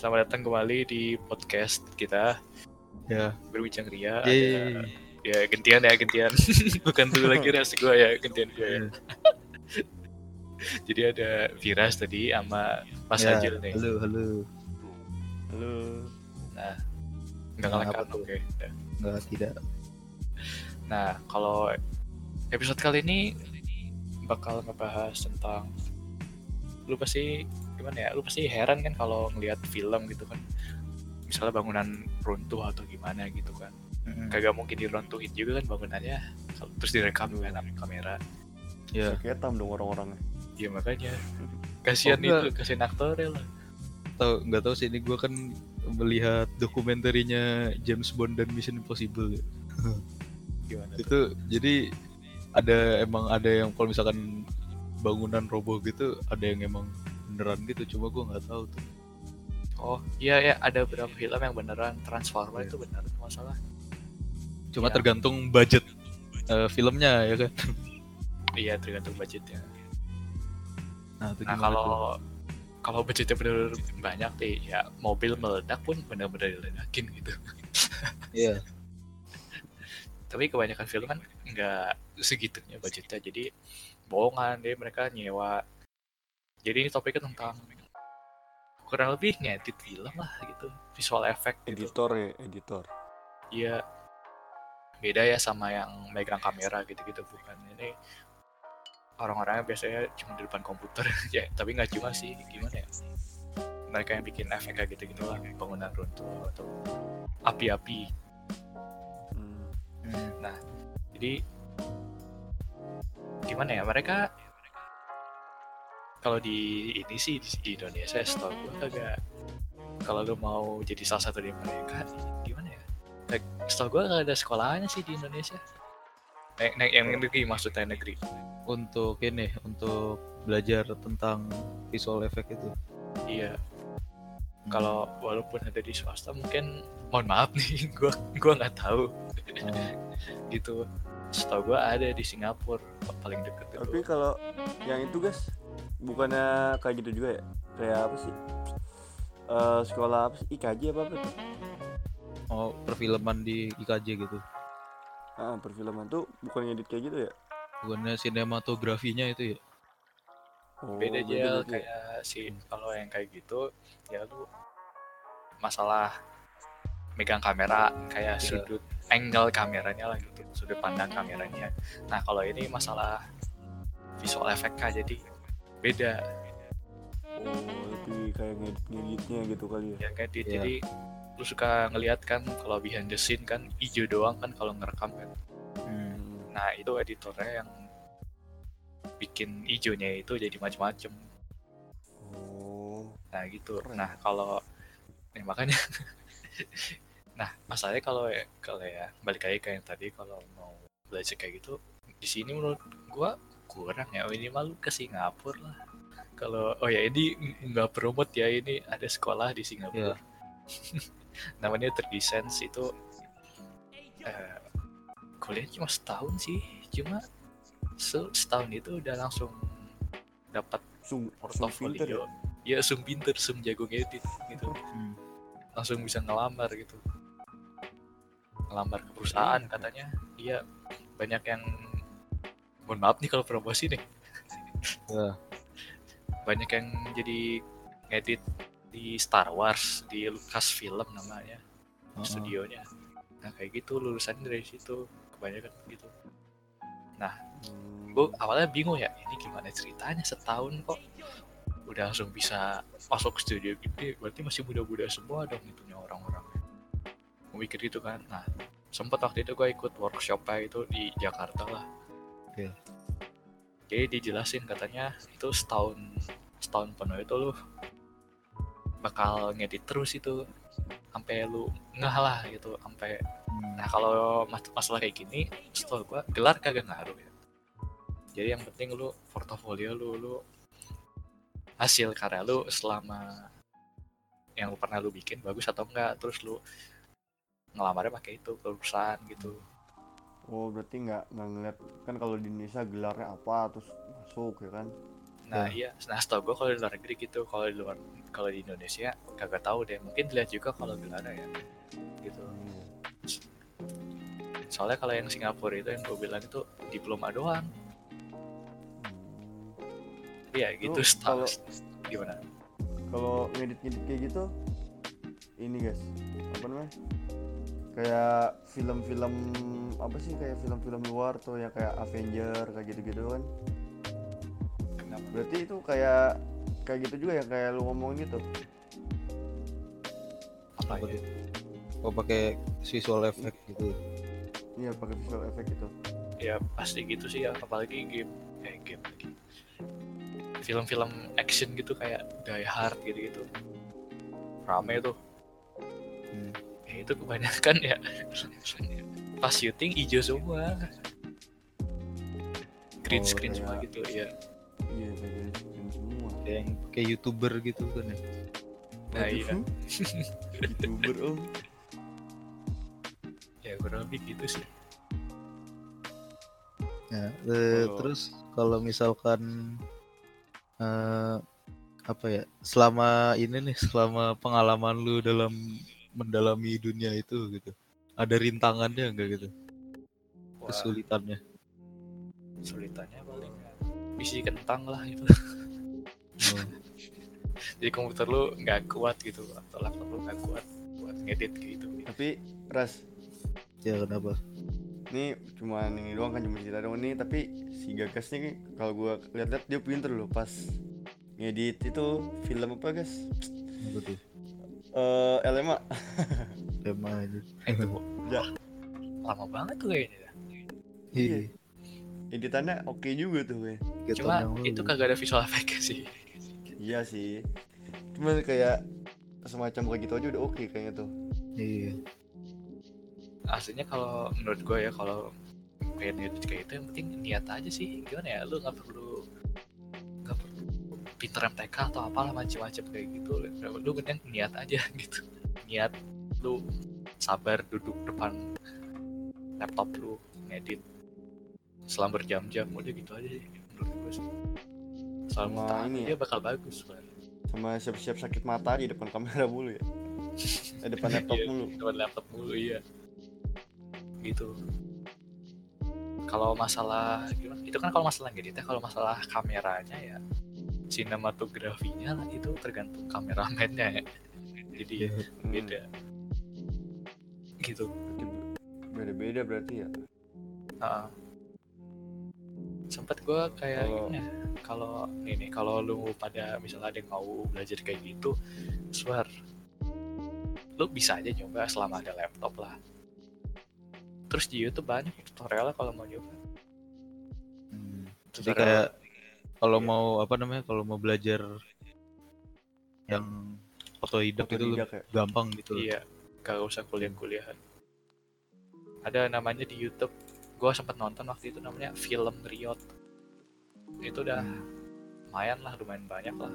selamat datang kembali di podcast kita Ya. berbincang ria. Ada, ya gantian ya gantian, bukan dulu lagi ras gue ya gantian gue. Ya. Jadi ada Viras tadi sama Mas Ya, Ajil nih. Halo, halo. Halo. Nah, nggak apa kan? Oke. udah. Enggak, tidak. Nah, kalau episode kali ini bakal ngebahas tentang lu pasti gimana ya? Lu pasti heran kan kalau ngelihat film gitu kan. Misalnya bangunan runtuh atau gimana gitu kan. Kagak mungkin diruntuhin juga kan bangunannya. Kalau- Terus direkam kan sama kamera. Ya. Ketam dong orang-orangnya. Ya makanya kasihan Oh, enggak. itu, kasihan aktornya lah. Tahu nggak tahu sih ini gue kan melihat dokumenterinya James Bond dan Mission Impossible. ya. Gimana tuh? Itu jadi ada emang ada yang kalau misalkan bangunan roboh gitu ada yang emang beneran gitu cuma gue nggak tahu tuh Oh, iya ya ada beberapa film yang beneran Transformer Iya. itu bener masalah. cuma Ya. tergantung budget eh, filmnya ya kan Iya tergantung budgetnya. nah itu Nah kalau tuh? kalau budgetnya bener banyak nih ya mobil meledak pun bener-bener diledakin gitu. iya Tapi kebanyakan film kan nggak segitunya budgetnya jadi bohongan deh mereka nyewa. Jadi ini topiknya tentang kurang lebih ngedit film lah gitu visual effect gitu. Editor ya, editor. Iya beda ya sama yang megang kamera gitu-gitu bukan ini orang-orangnya biasanya cuma di depan komputer ya tapi nggak cuma sih gimana ya mereka yang bikin efek kayak gitu-gitu lah bangunan runtuh atau api-api Hmm. nah jadi gimana ya mereka kalau di ini sih di, di Indonesia setahu gue kagak kalau lu mau jadi salah satu dari mereka gimana ya? Kayak, setahu gue gak ada sekolahnya sih di Indonesia. Nek, nek, yang negeri maksudnya negeri. Untuk ini untuk belajar tentang visual effect itu. Iya. Kalau walaupun ada di swasta mungkin mohon maaf nih gue gua nggak tahu. Hmm. gitu. Setahu gue ada di Singapura paling deket itu. Tapi kalau yang itu guys, bukannya kayak gitu juga ya? Kayak apa sih? Eh sekolah apa sih? IKJ apa apa tuh? oh perfilman di IKJ gitu Ah, perfilman tuh bukan ngedit kayak gitu ya? bukannya sinematografinya itu ya Oh, beda aja ya? kayak si kalau yang kayak gitu ya lu masalah megang kamera kayak Iya. sudut angle kameranya lah gitu sudut pandang kameranya nah kalau ini masalah visual effect jadi beda Oh, lebih kayak ngedit ngeditnya gitu kali ya? ya kayak di- Iya. jadi lu suka ngelihat kan kalau behind the scene kan hijau doang kan kalau ngerekam kan Hmm. Hmm. nah itu editornya yang bikin hijaunya itu jadi macam-macam Oh, Nah gitu. Keren. Nah kalau, ya makanya, nah masalahnya kalau ya, kalau ya balik lagi kayak yang tadi kalau mau belajar kayak gitu, di sini menurut gua kurang ya. Minimal lu ke Singapura lah. Kalau oh ya ini nggak promote ya ini ada sekolah di Singapura. Namanya Terdesense itu eh, kuliah cuma setahun sih, cuma se- setahun itu udah langsung dapat pinter ya? portofolio ya sum pinter sum jago ngedit gitu Hmm. langsung bisa ngelamar gitu ngelamar ke perusahaan katanya iya banyak yang mohon maaf nih kalau promosi nih. Ya. banyak yang jadi ngedit di Star Wars di Lucasfilm namanya Heeh. studionya. Nah kayak gitu lulusannya dari situ kebanyakan gitu. Hmm. gue awalnya bingung ya ini gimana ceritanya setahun kok udah langsung bisa masuk ke studio gede? Berarti masih muda-muda semua dong itunya orang-orang. Mikir gitu kan. Nah sempet waktu itu gue ikut workshopnya itu di Jakarta lah Oke. jadi dijelasin katanya itu setahun setahun penuh itu lu bakal ngedit terus itu sampai lu ngeh lah gitu sampai Hmm. Nah kalau mas- masalah kayak gini, setahu gua gelar kagak ngaruh ya. Jadi yang penting lu portofolio lu, lu hasil karya lu selama yang lu pernah lu bikin bagus atau enggak, terus lu ngelamarnya pakai itu ke perusahaan gitu. Oh, berarti nggak nggak ngeliat kan kalau di Indonesia gelarnya apa terus masuk ya kan? Nah iya, nah setahu gua kalau di luar negeri gitu, kalau di luar kalau di Indonesia kagak tahu deh. Mungkin dilihat juga kalau Gelara ya gitu. Soalnya kalau yang Singapura itu yang gue bilang itu diploma doang. Iya gitu kalau- gimana? kalau ngedit-ngedit kayak gitu ini guys. Apa namanya kayak film-film apa sih kayak film-film luar tuh yang kayak Avenger kayak gitu-gitu kan. Berarti itu kayak kayak gitu juga ya kayak lu ngomong gitu. Apa ya? tuh? Oh pakai visual effect gitu. iya pakai visual effect gitu. Ya pasti gitu sih ya. Apalagi game eh game lagi. Film-film action gitu kayak Die Hard gitu-gitu. Rame tuh. Hmm. Ya itu kebanyakan ya. Pas syuting hijau semua. Green Oh, screen semua kayak- gitu ya iya kayak gitu semua Kayak yang kayak youtuber gitu kan ya. nah iya. Youtuber oh ya kurang lebih gitu sih. Nah, eh, Kalau- terus kalau misalkan eh, apa ya selama ini nih selama pengalaman lu dalam mendalami dunia itu gitu. Ada rintangannya enggak gitu? Wah, kesulitannya. Kesulitannya paling misi kentang lah itu Oh, jadi komputer lu nggak kuat gitu atau laptop lu nggak kuat buat ngedit gitu. Tapi ras. Ya kenapa? Ini cuma ini doang kan cuma cerita doang. Nih tapi si gagas nih kalau gua lihat-lihat dia pinter loh pas ngedit itu film apa guys eh LMA tema aja. Eh, itu Ya. lama banget tuh kayaknya. Ya. iya. Editannya oke juga tuh gue cuma itu kagak ada visual effect sih. Iya sih. Cuman kayak semacam kayak gitu aja udah oke kayaknya tuh. Iya. Aslinya kalau menurut gue ya kalau pengen ngedit kayak itu yang penting niat aja sih. Gimana ya? Lu nggak perlu pinter MTK atau apalah macam-macam kayak gitu. Lu penting niat aja gitu. Niat lu sabar duduk depan laptop lu ngedit. Selama berjam-jam udah gitu aja sih menurut gue sih. Selama Sama ini dia ya. bakal bagus Bang. sama siap-siap sakit mata di depan kamera mulu ya. Eh, depan laptop Iya, mulu. depan laptop mulu iya. Gitu. Kalau masalah gimana? Itu kan kalau masalah ngeditnya kalau masalah kameranya ya sinematografinya lah itu tergantung kameramennya ya. Jadi. Hmm, beda. Gitu. Beda-beda berarti ya? Heeh. sempet gue kayak Kalau- gimana ya, kalau ini kalau lu pada misalnya ada yang mau belajar kayak gitu swear lu bisa aja nyoba selama ada laptop lah. Terus di YouTube banyak tutorialnya kalau mau nyoba. Hmm. jadi kayak kalau Iya. mau apa namanya kalau mau belajar yang otodidak itu ya. gampang gitu. Iya gak usah kuliah-kuliahan. Ada namanya di YouTube. Gue sempat nonton waktu itu namanya film Riot. Itu udah lumayan lah lumayan banyak lah.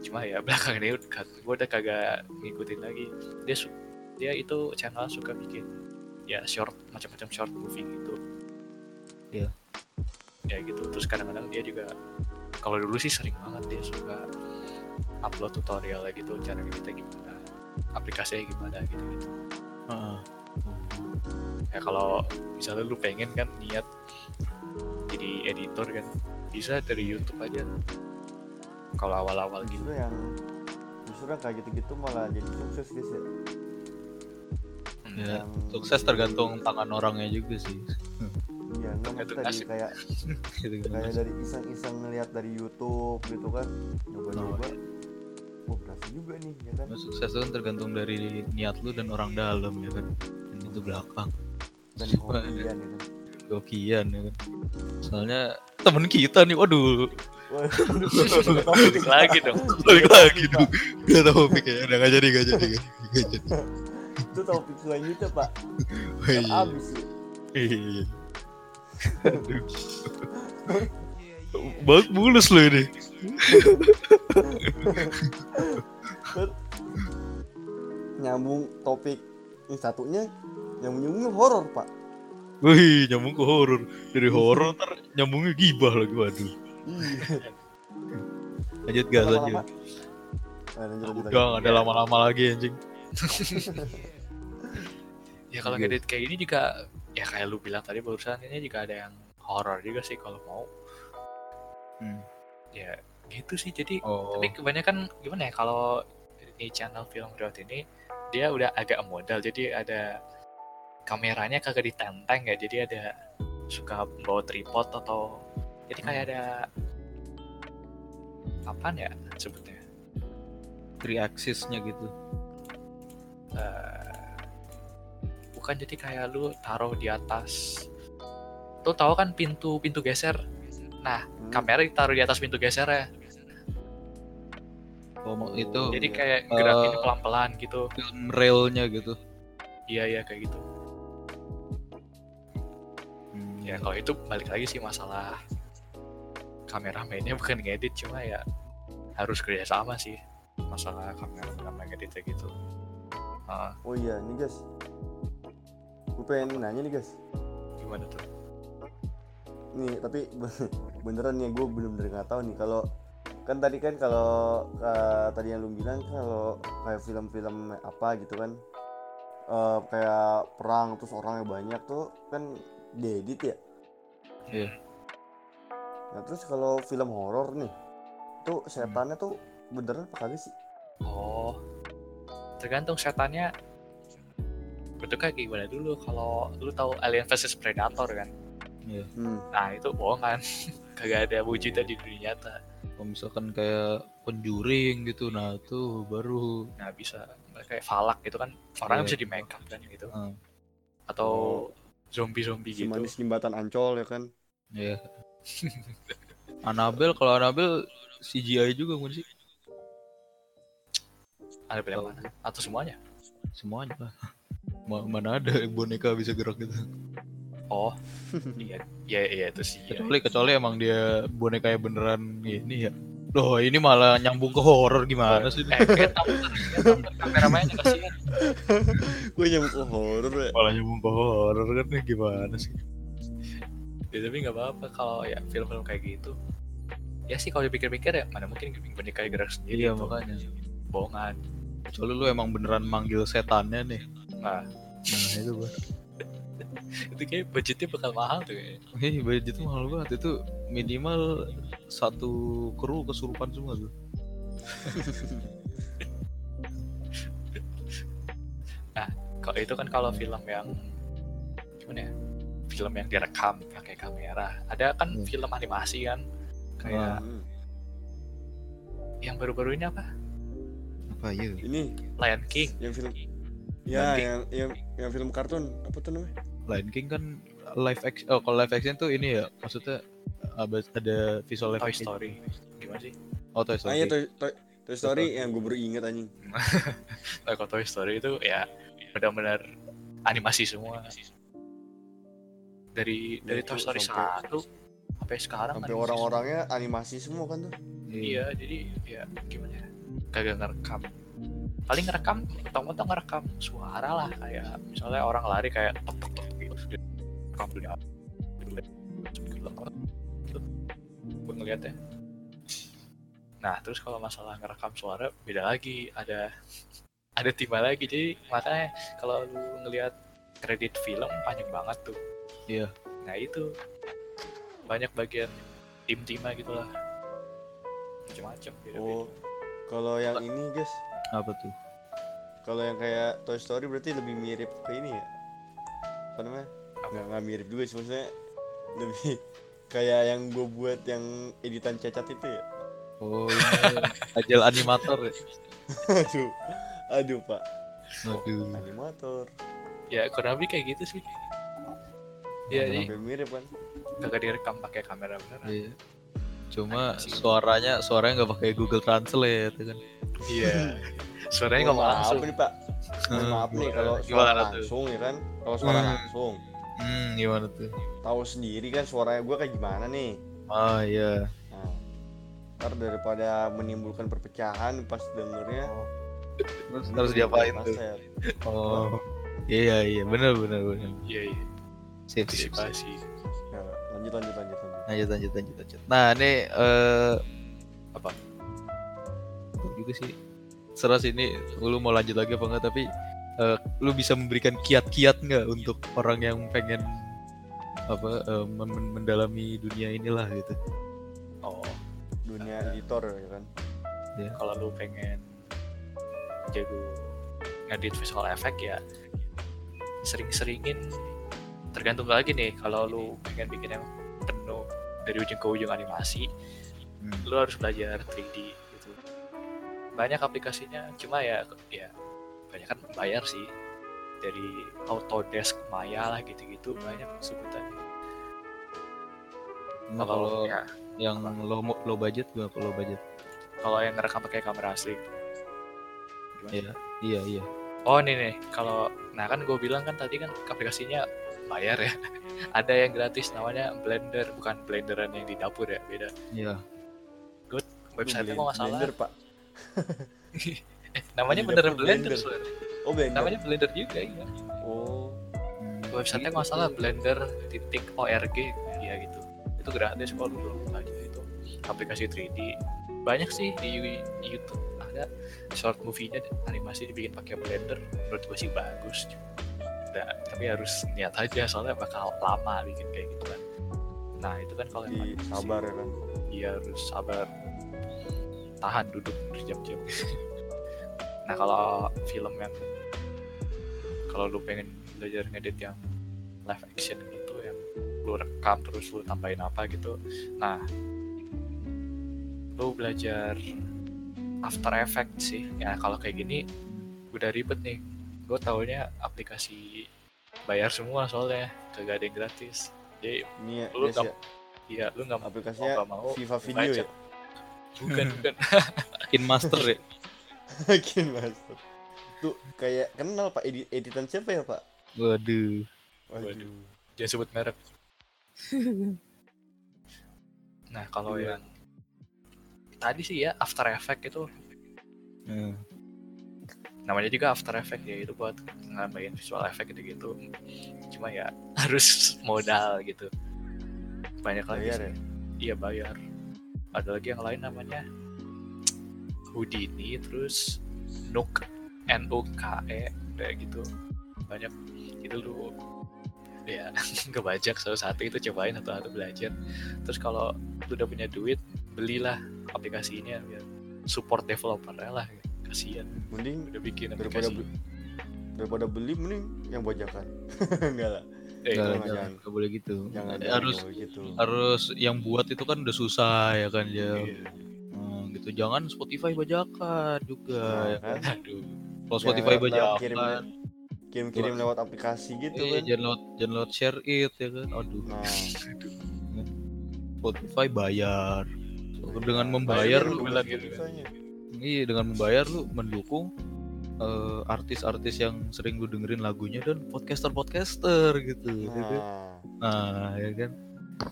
Cuma ya belakangan ini gue udah kagak ngikutin lagi. Dia su- dia itu channel suka bikin ya short macam-macam short movie gitu. Iya. Ya gitu. Terus kadang-kadang dia juga kalau dulu sih sering banget dia suka upload tutorial gitu cara kita gimana aplikasinya gimana gitu gitu Heeh. ya kalau misalnya lu pengen kan niat jadi editor kan bisa dari YouTube aja. Kalau awal-awal gitu. Justru yang justru yang kayak gitu-gitu malah jadi sukses guys ya. Ya, yang sukses tergantung tangan orangnya juga sih iya nggak Tergantung maksud tadi kayak gitu kayak dari iseng-iseng ngeliat dari YouTube gitu kan. Nyoba-nyoba. Oh berhasil juga nih ya kan? Nah, sukses itu kan tergantung dari niat lu dan orang dalam ya kan? Dan itu belakang. Dan hobian ya kan gokian ya kan? Soalnya temen kita nih waduh. Balik lagi dong. Balik lagi dong. Gak tau pikirnya udah gak jadi gak jadi gak jadi itu topik selanjutnya pak. Oh, iya. abis ya Iya. Bak mulus loh ini. Nyambung topik ini satunya yang nyambungnya horor pak Wih, nyambung ke horor. Dari horor ntar nyambungnya gibah lagi waduh. iya Lanjut gas lama-lama aja. Nah, lanjut, lanjut, Udah lanjut. nggak ada lama-lama lagi anjing. ya kalau ngedit kayak ini juga ya kayak lu bilang tadi barusan ini juga ada yang horror juga sih kalau mau Hmm. ya gitu sih jadi Oh. tapi kebanyakan gimana ya kalau di channel film Riot ini dia udah agak modal jadi ada kameranya kagak ditenteng ya jadi ada suka bawa tripod atau jadi kayak ada apaan ya sebutnya Three axis-nya gitu. Eh, bukan jadi kayak lu taruh di atas tuh tahu kan pintu pintu geser nah Hmm. kamera ditaruh di atas pintu geser ya Oh, mau itu jadi iya. kayak gerakin Eh, pelan-pelan gitu film railnya gitu. iya iya kayak gitu Hmm, ya kalau itu balik lagi sih masalah kameramennya bukan ngedit cuma ya harus kerjasama sih masalah kamera sama ngedit kayak gitu Ah, Oh iya, nih guys. Gue pengen nanya nih guys. gimana tuh Nih, tapi beneran nih gue bener-bener nggak tahu nih kalau kan tadi kan kalau eh, tadi yang lu bilang kalau kayak film-film apa gitu kan eh, kayak perang terus orangnya banyak tuh kan diedit ya. Iya. Nah terus kalau film horor nih, tuh setannya tuh beneran apa kagak sih? oh tergantung setannya bentuknya kayak gimana dulu kalau lu tahu Alien vs Predator kan Iya. Hmm. nah itu bohongan kagak ada wujudnya di dunia nyata Kalau misalkan kayak Conjuring gitu, nah itu baru nah bisa kayak falak gitu kan orangnya Iya. bisa di make up kan gitu Ah. atau zombie-zombie Si gitu manis jembatan Ancol ya kan? ya. Annabelle kalau Annabelle CGI juga bukan sih? ada yang Oh. mana atau semuanya Semuanya Mana ada boneka bisa gerak gitu. oh iya iya iya itu sih iya. Kecuali kecuali emang dia bonekanya beneran ini ya. Loh, ini malah nyambung ke horor gimana sih? eh kayak tahu kameramennya kasihan Gue nyamuk ke horor ya. Malah nyambung ke horor kan nih gimana sih? ya, tapi nggak apa-apa kalau ya film-film kayak gitu ya sih kalau dipikir-pikir ya mana mungkin boneka gerak sendiri Iya itu makanya. bohongan Kecuali lu emang beneran manggil setannya nih. Nah Nah itu gua. itu kayak budgetnya bakal mahal tuh kayaknya Hei, budget itu mahal banget itu minimal satu kru kesurupan semua tuh. kalau itu kan kalau film yang gimana ya film yang direkam pakai kamera ada kan Hmm. film animasi kan kayak Hmm. yang baru-baru ini apa Apa ya? Ini Lion King yang film Lion Ya, King. yang yang yang film kartun apa tuh namanya? Lion King kan live action. Oh, kalau live action tuh ini ya, maksudnya ada ada visual Toy effect. Story gimana sih Oh, Toy Ah Story. iya Toy, Toy, Toy Story yang gue baru inget anjing. Nah, kalau Toy Story itu ya benar-benar animasi semua dari dari itu Toy Story sampai- 1 sampai sekarang Sampai orang-orangnya animasi semua kan tuh. iya jadi ya gimana ya kagak ngerekam paling ngerekam tong-tong ngerekam suara lah kayak misalnya orang lari kayak tok tok tok gitu. Rekam dulu ya gue ngeliatnya nah terus kalau masalah ngerekam suara beda lagi. Ada ada tiba lagi. Jadi makanya kalau lu ngelihat kredit film panjang banget tuh. Iya. nah itu. Banyak bagian tim-timnya gitu lah. Macam-macam Oh. Kalau yang ini, guys, Apa tuh? kalau yang kayak Toy Story berarti lebih mirip ke ini ya. Apa namanya? Nggak, nggak mirip juga sih maksudnya lebih kayak yang gue buat yang editan cacat itu ya. Oh, ini agile animator ya. aduh, aduh pak, Aduh. animator. ya kurang lebih kayak gitu sih ya jadi Hampir mirip kan? kagak direkam pakai kamera beneran Iya. Cuma Animasi. suaranya suaranya nggak pakai Google Translate ya kan. Iya suaranya nggak Oh, maaf langsung nih pak. Hmm, maaf nih kalau suara tuh? langsung ya kan. Kalau suara Hmm. langsung, Hmm, gimana tuh? tahu sendiri kan suaranya gue kayak gimana nih. Ah, iya. Nah, ntar daripada menimbulkan perpecahan pas dengernya Terus harus diapain tuh? kaset. Oh. Iya, iya, benar benar benar. iya iya Sip, sip, sip. antisipasi Nah, lanjut lanjut lanjut lanjut. Lanjut, lanjut, lanjut, lanjut. Nah, ini eh Apa? Juga sih? sih ini lu mau lanjut lagi apa enggak tapi eh, lu bisa memberikan kiat-kiat nggak untuk orang yang pengen apa men- men- mendalami dunia inilah gitu oh dunia editor ya kan kalau lu pengen jago ngedit visual effect ya sering-seringin tergantung lagi nih kalau lu pengen bikin yang penuh dari ujung ke ujung animasi Hmm. lu harus belajar 3D gitu banyak aplikasinya cuma ya ya banyak kan bayar sih. Dari Autodesk Maya lah gitu-gitu banyak sebutannya. Nah, kalau ya. yang low mo- low budget gua kalau low budget? Kalau yang ngerekam pakai kamera asli. Gimana? iya iya iya. Oh nih nih, kalau nah kan gue bilang kan tadi kan aplikasinya bayar ya. Ada yang gratis namanya Blender, bukan Blenderan yang di dapur ya, beda. iya. Website-nya Lu kok nggak salah. Blender, pak namanya beneran dapur Blender, Blender. oh Blender Namanya Blender juga ya. oh Website-nya gitu. nggak salah Blender titik org ya gitu. Itu gratis kalau lu belum aja itu aplikasi 3D. Banyak sih di YouTube ada short movie-nya animasi dibikin pakai Blender. Menurut gue sih bagus. Nah, tapi harus niat aja soalnya bakal lama bikin kayak gitu kan. Nah itu kan kalau di sabar ya kan Iya harus sabar tahan duduk berjam-jam. nah kalau film yang kalau lu pengen belajar ngedit yang live action gitu yang lu rekam terus lu tambahin apa gitu nah lu belajar After Effects sih. Ya kalau kayak gini udah ribet nih. Gue taunya aplikasi bayar semua soalnya kagak ada yang gratis. Jadi ini ya Lu tau- ya? iya lu nggak mau aplikasinya nggak mau Viva Video ya bukan bukan. In master ya. Makin master. Tuh kayak kenal pak. Edit editan siapa ya pak? Waduh. Waduh. Jangan sebut merek. Nah kalau Iya. yang tadi sih ya After Effect itu. Hmm. namanya juga After Effect ya itu buat nambahin visual effect gitu gitu cuma ya harus modal gitu. Banyak lagi bayar sih. ya? Iya bayar ada lagi yang lain namanya? Houdini terus Nook N U K E kayak gitu. Banyak. Itu lu ya kebajak satu-satu itu cobain satu-satu belajar. Terus kalau lu udah punya duit belilah aplikasinya biar support developer lah. Kasihan mending udah bikin daripada aplikasi. beli, daripada beli mending yang bajakan enggak lah eh, jangan, jangan, jangan. nggak boleh gitu. Jangan harus jangan gitu. harus yang buat itu kan udah susah ya kan ya iya. Hmm, gitu. Jangan Spotify bajakan juga Nah, ya kan? aduh. Kalau Spotify Jangan lewat kirim bajakan. kirim-kirim lewat aplikasi gitu iya, kan? jangan lewat jangan lewat share it ya kan? Aduh. Nah. Spotify bayar. So, dengan membayar Bayar lu bilang gitu kan. Iya dengan membayar lu mendukung eh, artis-artis yang sering lu dengerin lagunya dan podcaster-podcaster gitu ya kan? nah nah ya kan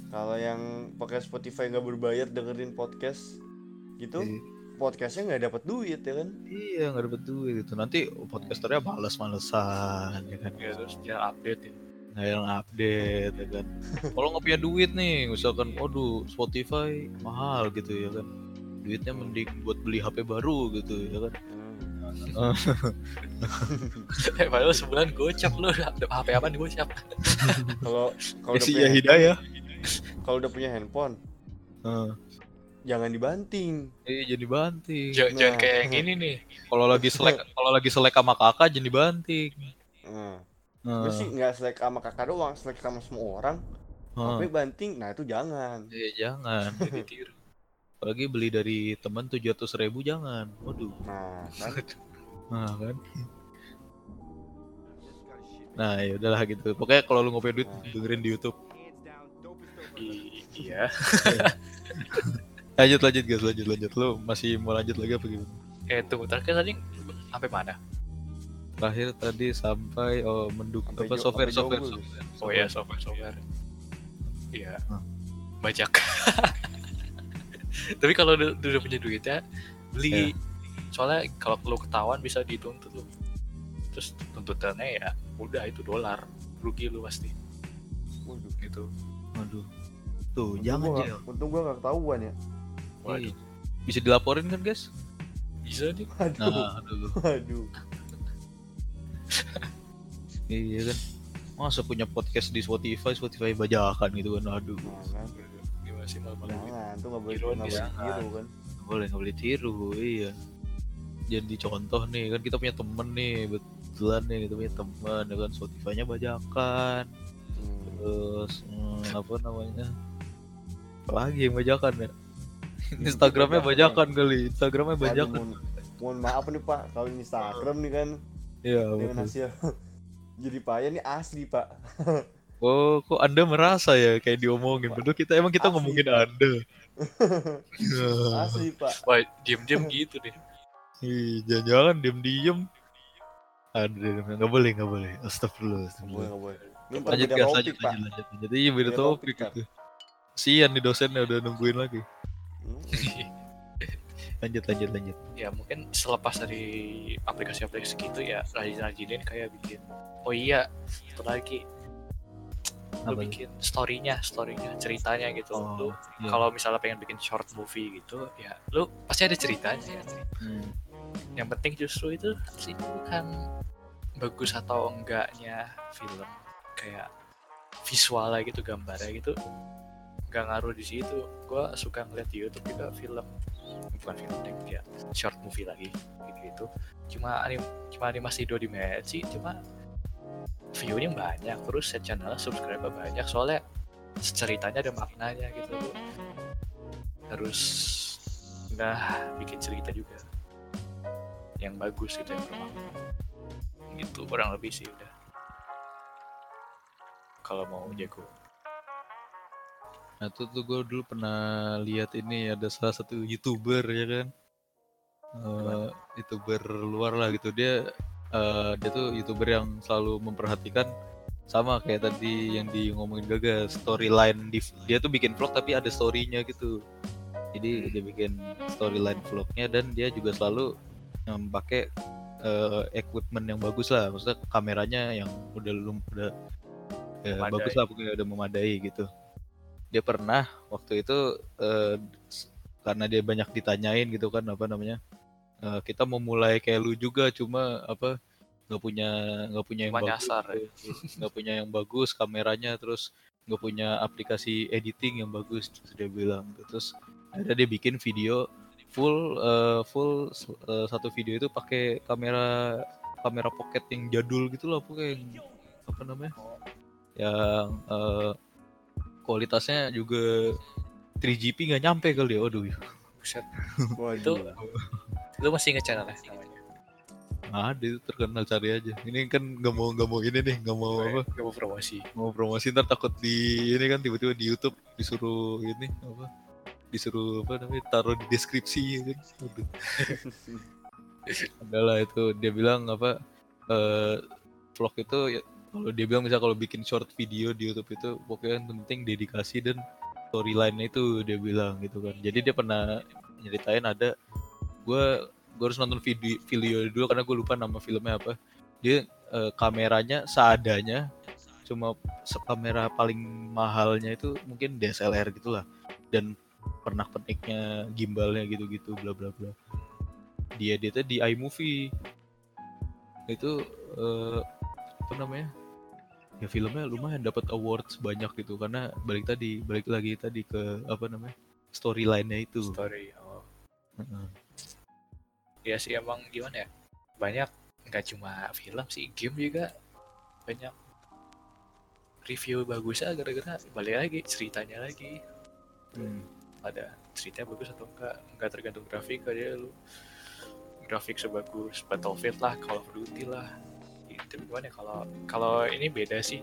kalau yang pakai Spotify nggak berbayar dengerin podcast gitu Iya. podcastnya nggak dapat duit ya kan iya nggak dapet duit gitu nanti podcasternya males-malesan ya kan ya terus dia update ya. nggak yang update ya kan kalau nggak punya duit nih misalkan waduh Spotify mahal gitu ya kan duitnya mending buat beli HP baru gitu ya kan Hmm. Eh, padahal sebulan gocap lu. HP apa nih gocap? Kalau kalau udah Desi punya ya hidayah kalau udah punya handphone Heeh. jangan dibanting. Iya jadi banting jangan, jangan Nah. kayak yang ini nih. Kalau lagi selek kalau lagi selek sama kakak jadi banting nah, Heeh. gue sih nggak selek sama kakak doang selek sama semua orang. Heeh. tapi banting nah itu jangan. Iya, jangan. Jadi tiru apalagi beli dari teman tujuh ratus ribu jangan. Waduh. Nah kan? Nah kan? Nah ya udahlah gitu. Pokoknya kalau lu ngopi duit dengerin di YouTube. I- iya. Lanjut lanjut guys lanjut lanjut. Lu masih mau lanjut lagi apa gimana? Eh tunggu terakhir tadi sampai mana? Terakhir tadi sampai oh mendukung Sampai apa software software, jauh, software. oh ya software software. Iya. Hmm. bajak tapi kalau udah, udah punya duit ya beli soalnya kalau lu ketahuan bisa dituntut lu terus tuntutannya ya udah itu dolar rugi lu pasti Waduh. gitu Waduh. Tuh, Untung jangan gua Jel. nggak- untung gua nggak ketahuan ya Waduh. Iya. Bisa dilaporin kan, guys? bisa nih Aduh, Nah, aduh. aduh. Iya kan. Masa punya podcast di Spotify, Spotify bajakan gitu kan. Aduh. Jangan, sih malam-malam gitu jangan. Tuh nggak boleh nggak boleh tiru kan. Nggak boleh nggak boleh tiru, iya. Jadi contoh nih kan kita punya temen nih, betulan nih kita punya temen ya kan Spotify-nya bajakan. Hmm. Terus hmm, apa namanya? Apalagi yang bajakan ya? Instagramnya bajakan kali, Instagramnya bajakan. mohon, mohon maaf nih Pak, kalau Instagram nih kan Iya, dengan betul. hasil jadi payah nih asli Pak. Oh, kok Anda merasa ya kayak diomongin? Padahal kita emang kita Asli, ngomongin Pak. Anda. Asli Pak. wah diem-diem gitu deh Ih, jangan-jangan diem-diem. Aduh, nggak boleh, nggak boleh. Astagfirullah. Nggak boleh, astagfirullah. nggak boleh. Ini ntar Lanjut gas, topik lanjut, Pak. lanjut, lanjut, lanjut. Iya, beda topik topik, Kak. itu. Sian nih dosennya udah nungguin lagi. Hmm. Lanjut, lanjut, lanjut. ya mungkin selepas dari aplikasi-aplikasi gitu ya rajin-rajinin kayak bikin oh iya satu lagi lu Apa? bikin story-nya story-nya ceritanya gitu lu iya. kalau misalnya pengen bikin short movie gitu ya lu pasti ada ceritanya Hmm. yang penting justru itu sih bukan bagus atau enggaknya film kayak visualnya gitu gambarnya gitu nggak ngaruh di situ gua suka ngeliat di YouTube juga film bukan film deh ya short movie lagi gitu gitu cuma anim cuma animasi dua dimensi cuma view-nya banyak terus set channel subscriber banyak soalnya ceritanya ada maknanya gitu. Harus nah bikin cerita juga yang bagus gitu yang bermakna gitu kurang lebih sih udah. Kalau mau jago Nah, tuh, tuh gue dulu pernah lihat ini ada salah satu youtuber ya kan, Eh, youtuber luar lah gitu. Dia, eh, dia tuh youtuber yang selalu memperhatikan sama kayak tadi yang di ngomongin gagas storyline di dia tuh bikin vlog tapi ada storynya gitu. Jadi dia bikin storyline vlognya dan dia juga selalu pakai eh, equipment yang bagus lah, maksudnya kameranya yang udah lum udah ya, Memadai. bagus lah pokoknya udah memadai gitu dia pernah waktu itu s- karena dia banyak ditanyain gitu kan apa namanya eh, kita mau mulai kayak lu juga cuma apa nggak punya nggak punya yang Cuma bagus gitu. nggak punya yang bagus kameranya terus nggak punya aplikasi editing yang bagus terus dia bilang terus ada dia bikin video full eh, full eh, satu video itu pakai kamera kamera pocket yang jadul gitu loh pokoknya yang apa namanya yang eh, kualitasnya juga 3GP nggak nyampe kali ya waduh buset Waduh. Lu masih inget channelnya namanya? Ada itu terkenal cari aja. Ini kan nggak mau nggak mau ini nih nggak mau apa? gak mau promosi. Mau promosi ntar takut di ini kan tiba-tiba di YouTube disuruh ini apa? Disuruh apa namanya taruh di deskripsi ya kan Waduh. adalah itu dia bilang apa eh vlog itu ya, kalau dia bilang misal kalau bikin short video di YouTube itu pokoknya yang penting dedikasi dan storyline itu dia bilang gitu kan. Jadi dia pernah nyeritain ada gue gue harus nonton video video dulu karena gue lupa nama filmnya apa. Dia eh, kameranya seadanya cuma kamera paling mahalnya itu mungkin DSLR gitulah. Dan pernak perniknya gimbalnya gitu-gitu bla bla bla. Dia dia di iMovie. Itu eh, apa namanya? Ya filmnya lumayan dapat awards banyak gitu karena balik tadi balik lagi tadi ke apa namanya? Storyline-nya itu. Story oh. Heeh. Ya sih emang gimana ya? Banyak nggak cuma film sih game juga. Banyak. Review bagusnya gara-gara balik lagi ceritanya lagi. Hmm. ada cerita bagus atau enggak enggak tergantung grafik aja lu. Grafik sebagus Battlefield lah Call of Duty lah. Gitu gimana ya kalau kalau ini beda sih.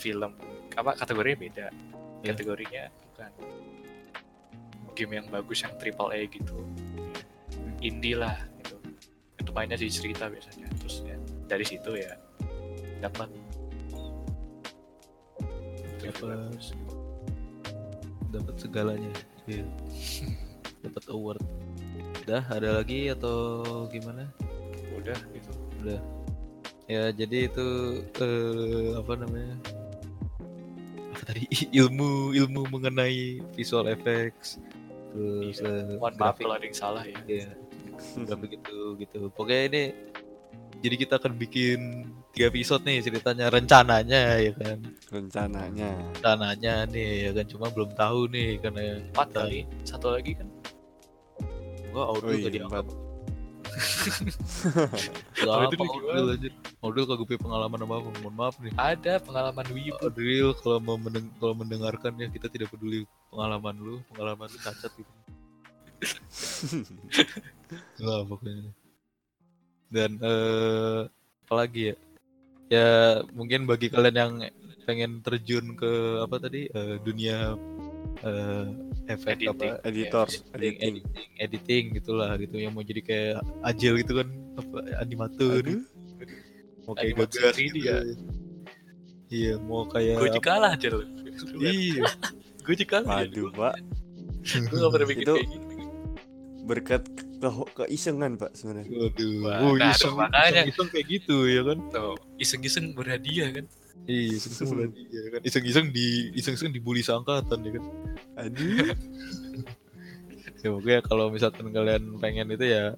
Film apa kategorinya beda. Ya. kategorinya bukan game yang bagus yang triple A gitu indie lah gitu. Itu mainnya di cerita biasanya. Terus ya dari situ ya dapat. Dapat. dapat segalanya Iya. dapat award. Dah ada lagi atau gimana? Udah gitu. Ya jadi itu eh, apa namanya? Apa tadi? Ilmu ilmu mengenai visual effects. Terus Iya. mohon maaf kalau ada yang salah ya. Ya, nggak begitu gitu. Pokoknya ini jadi kita akan bikin tiga episode nih ceritanya rencananya ya kan? Rencananya. Rencananya nih ya kan? Cuma belum tahu nih karena Empat kita- kali, satu lagi kan. gua audio Oh gak iya, dianggap empat. Gak apa anjir. Audio kagak punya pengalaman apa apa mohon maaf nih. Ada pengalaman wibu. Adril kalau mau mendeng kalau mendengarkan ya kita tidak peduli pengalaman lu pengalaman lu cacat gitu lah pokoknya dan eh apalagi ya ya mungkin bagi kalian yang pengen terjun ke apa tadi eh, dunia eh, efek Editing. apa editor editing, editing editing, editing gitulah gitu yang mau jadi kayak Ajil gitu kan apa animator Aduh. mau kayak gagas 3D gitu ya. iya mau kayak Gue juga kalah aja iya Gue juga kalah. waduh pak Gue gak pernah bikin Itu- kayak gitu. Berkat ke keisengan pak sebenarnya Waduh, Wah, oh, nah, iseng, makanya. iseng, iseng kayak gitu ya kan? Tuh, iseng-iseng berhadiah kan. Iya, iseng-iseng berarti ya kan? Iseng-iseng di iseng-iseng dibully seangkatan ya kan? aduh Ya pokoknya kalau misalkan kalian pengen itu ya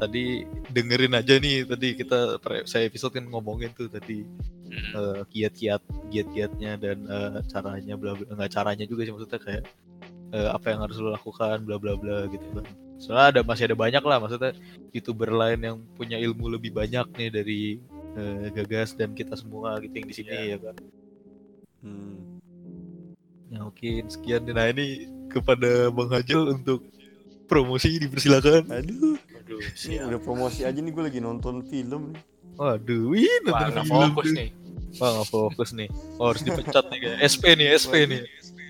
tadi dengerin aja nih tadi kita saya episode kan ngomongin tuh tadi Hmm. eh, kiat-kiat kiat-kiatnya dan eh, caranya bla bla nggak caranya juga sih maksudnya kayak eh, apa yang harus lo lakukan bla bla bla gitu kan soalnya ada masih ada banyak lah maksudnya youtuber lain yang punya ilmu lebih banyak nih dari eh, gagas dan kita semua gitu yang di sini Iya. ya kan? Hmm. ya mungkin sekian. Nah ini kepada bang Hajel untuk promosi dipersilakan. Aduh. Siap. udah promosi aja nih gue lagi nonton film nih. Waduh wih Wah, nonton nggak film fokus nih. wah nggak fokus nih. Oh, harus dipecat nih kayak SP nih SP nih.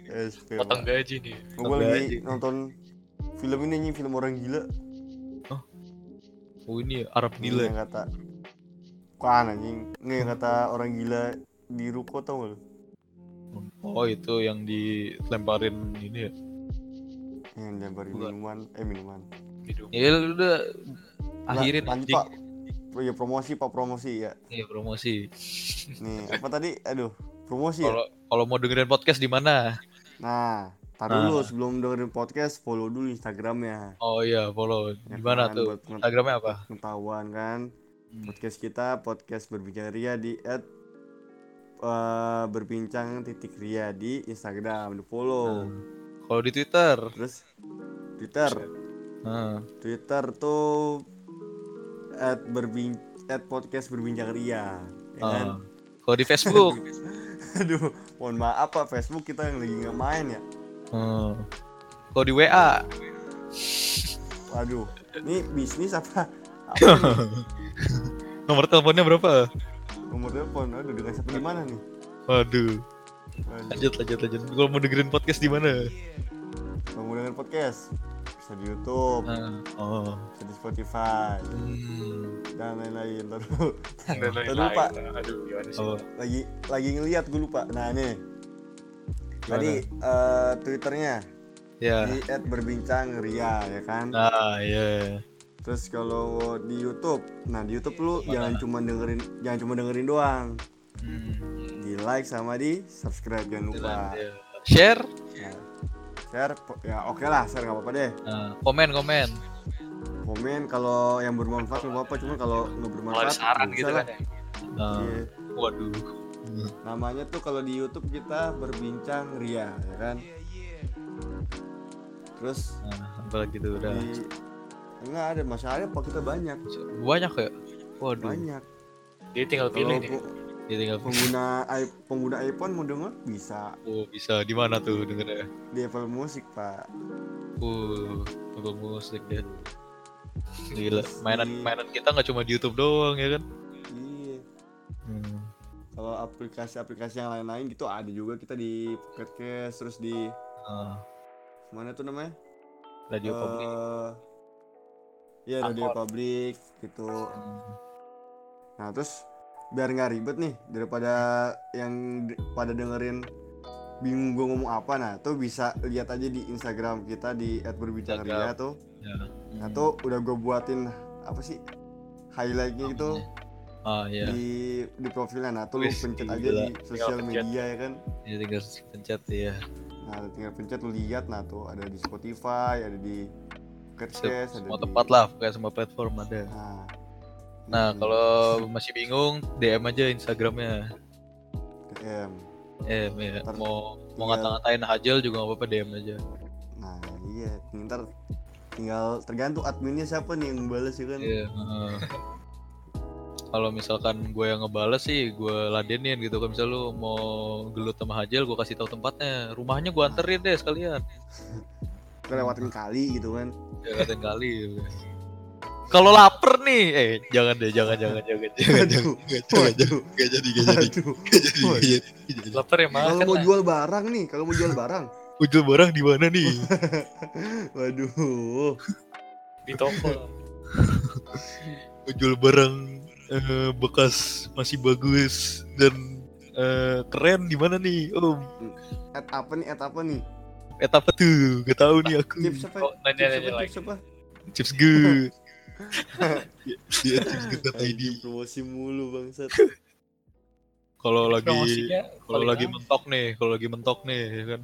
SP Potong gaji nih. gue lagi nonton film ini nih film orang gila oh ini Arab Ini gila yang kata Kan anjing Ini yang kata orang gila di ruko tau gak lu? Oh itu yang dilemparin ini ya? Yang lemparin Bukan. minuman Eh minuman Hidup. Ya lu udah akhirin Nah, lanjut anjing. pak Oh iya promosi pak promosi ya Iya promosi. Nih apa tadi Aduh promosi ya Kalau kalau mau dengerin podcast di mana? Nah Nah. dulu sebelum dengerin podcast Follow dulu Instagramnya Oh iya follow. Ya Di mana kan, tuh? buat Instagramnya apa? Pengetahuan kan Hmm. Podcast kita Podcast berbincang ria di at eh, Berbincang titik ria di Instagram Di follow Nah, Kalau di Twitter, Terus Twitter nah, Twitter tuh at berbin at podcast berbincang ria ya kan? ah. kalau di Facebook, aduh mohon maaf pak Facebook kita yang lagi nggak main ya hmm. kalau di WA, waduh ini bisnis apa apa nomor teleponnya berapa? nomor telepon aduh dengan siapa di mana nih Waduh, Waduh, lanjut lanjut lanjut. Kalau mau dengerin podcast di mana? mau dengan podcast bisa di YouTube Nah, oh, bisa di Spotify hmm. dan lain-lain lain-lain. Tadi lupa. Aduh, gimana sih? Oh, lagi lagi ngeliat gue lupa nah ini Gimana? tadi eh, twitternya ya. di at berbincang ria ya kan Nah, ya. Terus kalau di YouTube, nah di YouTube lu Gimana? jangan cuma dengerin, jangan cuma dengerin doang, Hmm. di like sama di subscribe jangan lupa. Ya. Share, Nah, share, po- ya oke lah share nggak apa-apa deh. nah, komen komen. Komen kalau yang bermanfaat nggak apa-apa, cuma kalau nggak Kalau bermanfaat saran nggak gitu kan lah. ya. Nah, Iya. waduh. Namanya tuh kalau di YouTube kita berbincang ria, ya kan. Terus Nah, apa lagi tuh udah di enggak ada masalahnya apa kita banyak, banyak ya? Waduh, banyak. Dia tinggal pilih nih. dia tinggal pengguna i- pengguna iPhone mau denger bisa oh, bisa di mana tuh dengernya? di Apple Music pak. Uh, Apple Musik deh. Gila, mainan mainan kita nggak cuma di YouTube doang ya kan? Kalau aplikasi-aplikasi yang lain-lain gitu ada juga kita di Pocket Cast terus di Ah, mana tuh namanya radio publik. Eh, Iya radio Angkor. publik gitu Hmm. nah terus biar nggak ribet nih daripada yang pada dengerin bingung gue ngomong apa nah tuh bisa lihat aja di Instagram kita di ria tuh Ya. nah tuh udah gue buatin apa sih highlightnya gitu Ah ya, di di profilnya nah tuh lu Wih, pencet gila. aja di sosial media ya kan ya tinggal pencet ya. Nah, tinggal pencet lu lihat nah tuh ada di Spotify, ada di Podcast ada semua di- tempat lah kayak semua platform ada Nah, nah Hmm, kalau masih bingung DM aja Instagramnya DM. eh ya. Ntar mau mau tinggal- ngata-ngatain Hajel juga nggak apa-apa DM aja Nah, iya, ntar tinggal tergantung adminnya siapa nih yang balas ya kan. Iya, heeh. Kalau misalkan gue yang ngebales sih gue ladenin gitu kalau misal lu mau gelut sama Hajel gue kasih tahu tempatnya rumahnya gue anterin deh sekalian Kita lewatin kali gitu kan. ya katain kali gitu. kalau lapar nih eh jangan deh jangan jangan jangan jangan jangan jangan jangan Gak jadi gak jadi. Gak gak jadi. Lapar ya Kalau makan mau jual barang nih, kalau mau jual barang. Ujul barang di mana nih Waduh. di toko. Ujul barang eh, bekas masih bagus dan eh, keren di mana nih om At apa nih? At apa nih? Eh apa tuh gak tahu nih aku Tips apa? Oh, nanya- Tips nanya apa? Tips apa? chips good dia chips good ID promosi mulu bangsat. kalau lagi kalau lagi mentok nih kalau lagi mentok nih ya kan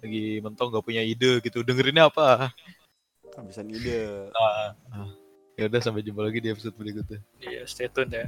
lagi mentok nggak punya ide gitu dengerinnya apa Kehabisan ide. Ya udah sampai jumpa lagi di episode berikutnya Iya, stay tune ya.